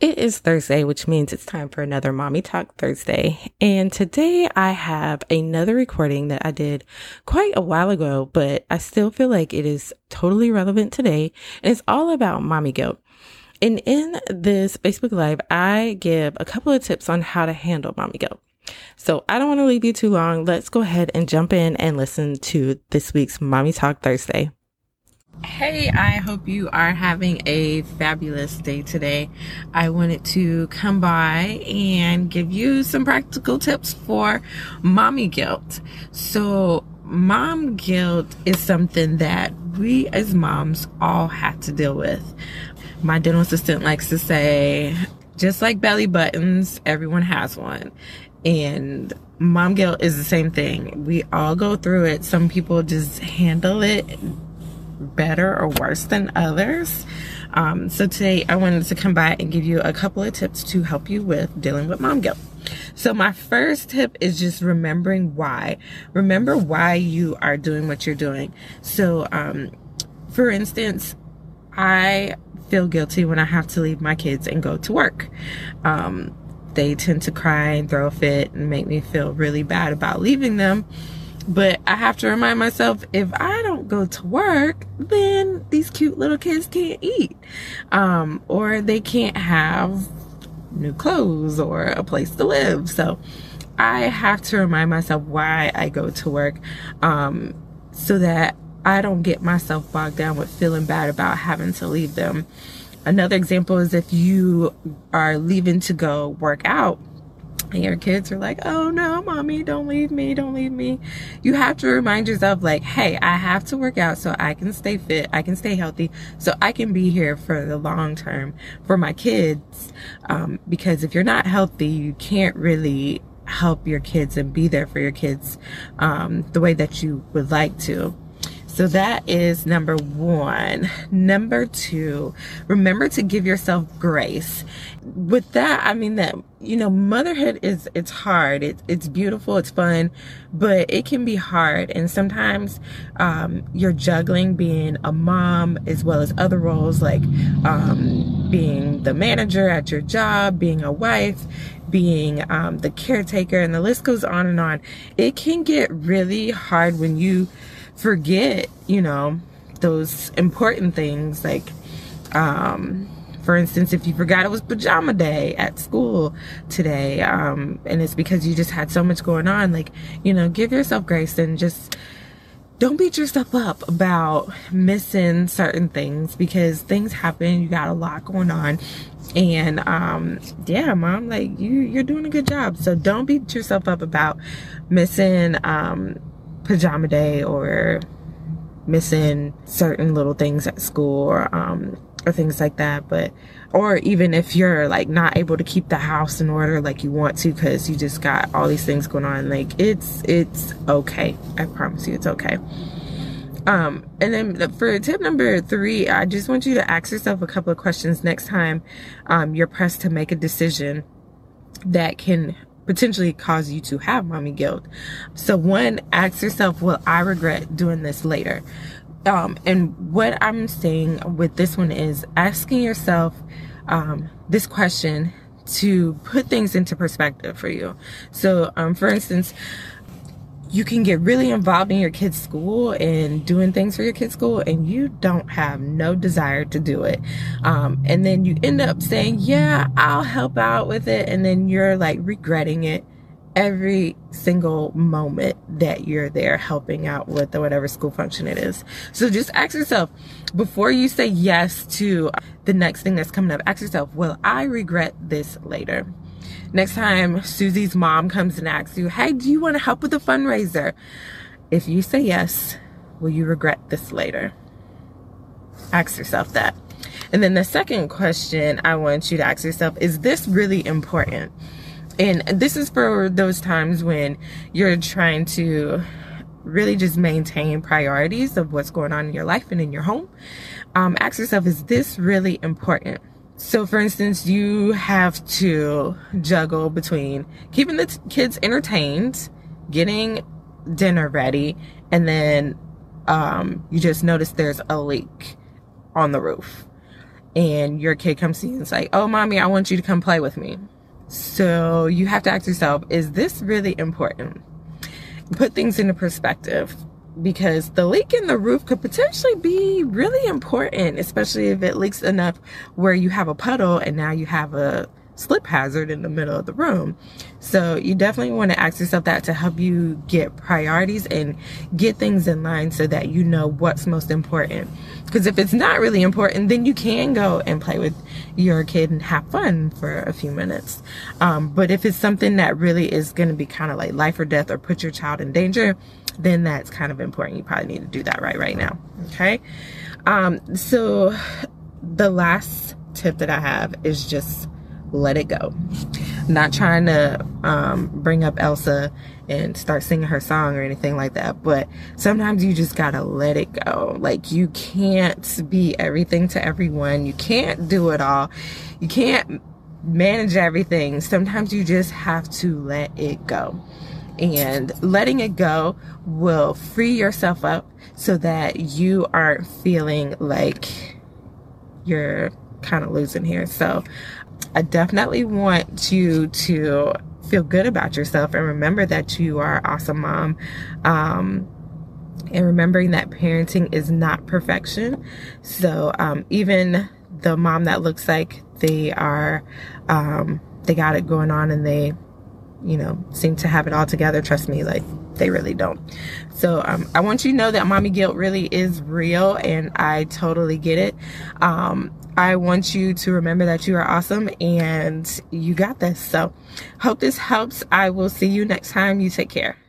It is Thursday, which means it's time for another Mommy Talk Thursday. And today I have another recording that I did quite a while ago, but I still feel like it is totally relevant today. And it's all about mommy guilt. And in this Facebook Live, I give a couple of tips on how to handle mommy guilt. So I don't want to leave you too long. Let's go ahead and jump in and listen to this week's Mommy Talk Thursday. Hey, I hope you are having a fabulous day today. I wanted to come by and give you some practical tips for mommy guilt. So, mom guilt is something that we as moms all have to deal with. My dental assistant likes to say, just like belly buttons, everyone has one. And mom guilt is the same thing. We all go through it. Some people just handle it better or worse than others. Um, so today I wanted to come by and give you a couple of tips to help you with dealing with mom guilt. So my first tip is just remembering why. Remember why you are doing what you're doing. So, um, for instance, I feel guilty when I have to leave my kids and go to work. Um, they tend to cry and throw a fit and make me feel really bad about leaving them. But I have to remind myself if I don't go to work, then these cute little kids can't eat. Um, or they can't have new clothes or a place to live. So I have to remind myself why I go to work um, so that I don't get myself bogged down with feeling bad about having to leave them. Another example is if you are leaving to go work out and your kids are like, oh no, mommy, don't leave me, don't leave me. You have to remind yourself, like, hey, I have to work out so I can stay fit, I can stay healthy, so I can be here for the long term for my kids. Um, because if you're not healthy, you can't really help your kids and be there for your kids um, the way that you would like to. So that is number one. Number two, remember to give yourself grace. With that, I mean that, you know, motherhood is, it's hard. It, it's beautiful. It's fun, but it can be hard. And sometimes, um, you're juggling being a mom as well as other roles like, um, being the manager at your job, being a wife, being um, the caretaker, and the list goes on and on. It can get really hard when you forget, you know, those important things like um for instance, if you forgot it was pajama day at school today, um, and it's because you just had so much going on, like, you know, give yourself grace and just don't beat yourself up about missing certain things because things happen. You got a lot going on. And um, yeah, mom, like you you're doing a good job. So don't beat yourself up about missing um pajama day or missing certain little things at school or um or things like that but or even if you're like not able to keep the house in order like you want to because you just got all these things going on like it's it's okay. I promise you it's okay. Um and then for tip number three i just want you to ask yourself a couple of questions next time um you're pressed to make a decision that can potentially cause you to have mommy guilt. So one, ask yourself, will I regret doing this later? Um, and what I'm saying with this one is asking yourself um, this question to put things into perspective for you. So, um, for instance, you can get really involved in your kid's school and doing things for your kid's school and you don't have no desire to do it. Um, and then you end up saying yeah i'll help out with it and then you're like regretting it every single moment that you're there helping out with the whatever school function it is. So just ask yourself before you say yes to the next thing that's coming up ask yourself will i regret this later Next time Susie's mom comes and asks you, hey, do you want to help with the fundraiser? If you say yes, will you regret this later? Ask yourself that. And then the second question I want you to ask yourself is this really important? And this is for those times when you're trying to really just maintain priorities of what's going on in your life and in your home. Um, ask yourself, is this really important? So, for instance, you have to juggle between keeping the t- kids entertained, getting dinner ready, and then um, you just notice there's a leak on the roof. and your kid comes to you and it's like, oh, mommy, I want you to come play with me. So you have to ask yourself, is this really important? Put things into perspective because the leak in the roof could potentially be really important, especially if it leaks enough where you have a puddle and now you have a slip hazard in the middle of the room. So you definitely want to ask yourself that to help you get priorities and get things in line so that you know what's most important. Because if it's not really important, then you can go and play with your kid and have fun for a few minutes. Um, but if it's something that really is going to be kind of like life or death or put your child in danger, then that's kind of important. You probably need to do that right right now. Okay. Um, so the last tip that I have is just let it go. not trying to um, bring up Elsa and start singing her song or anything like that, but sometimes you just gotta let it go. Like, you can't be everything to everyone, you can't do it all, you can't manage everything. Sometimes you just have to let it go. And letting it go will free yourself up so that you aren't feeling like you're kind of losing here. So I definitely want you to feel good about yourself and remember that you are awesome mom. Um, and remembering that parenting is not perfection. So um, even the mom that looks like they are, um, they got it going on and they, you know, seem to have it all together. Trust me, like they really don't. So um, I want you to know that mommy guilt really is real and I totally get it. Um, I want you to remember that you are awesome and you got this. So hope this helps. I will see you next time. You take care.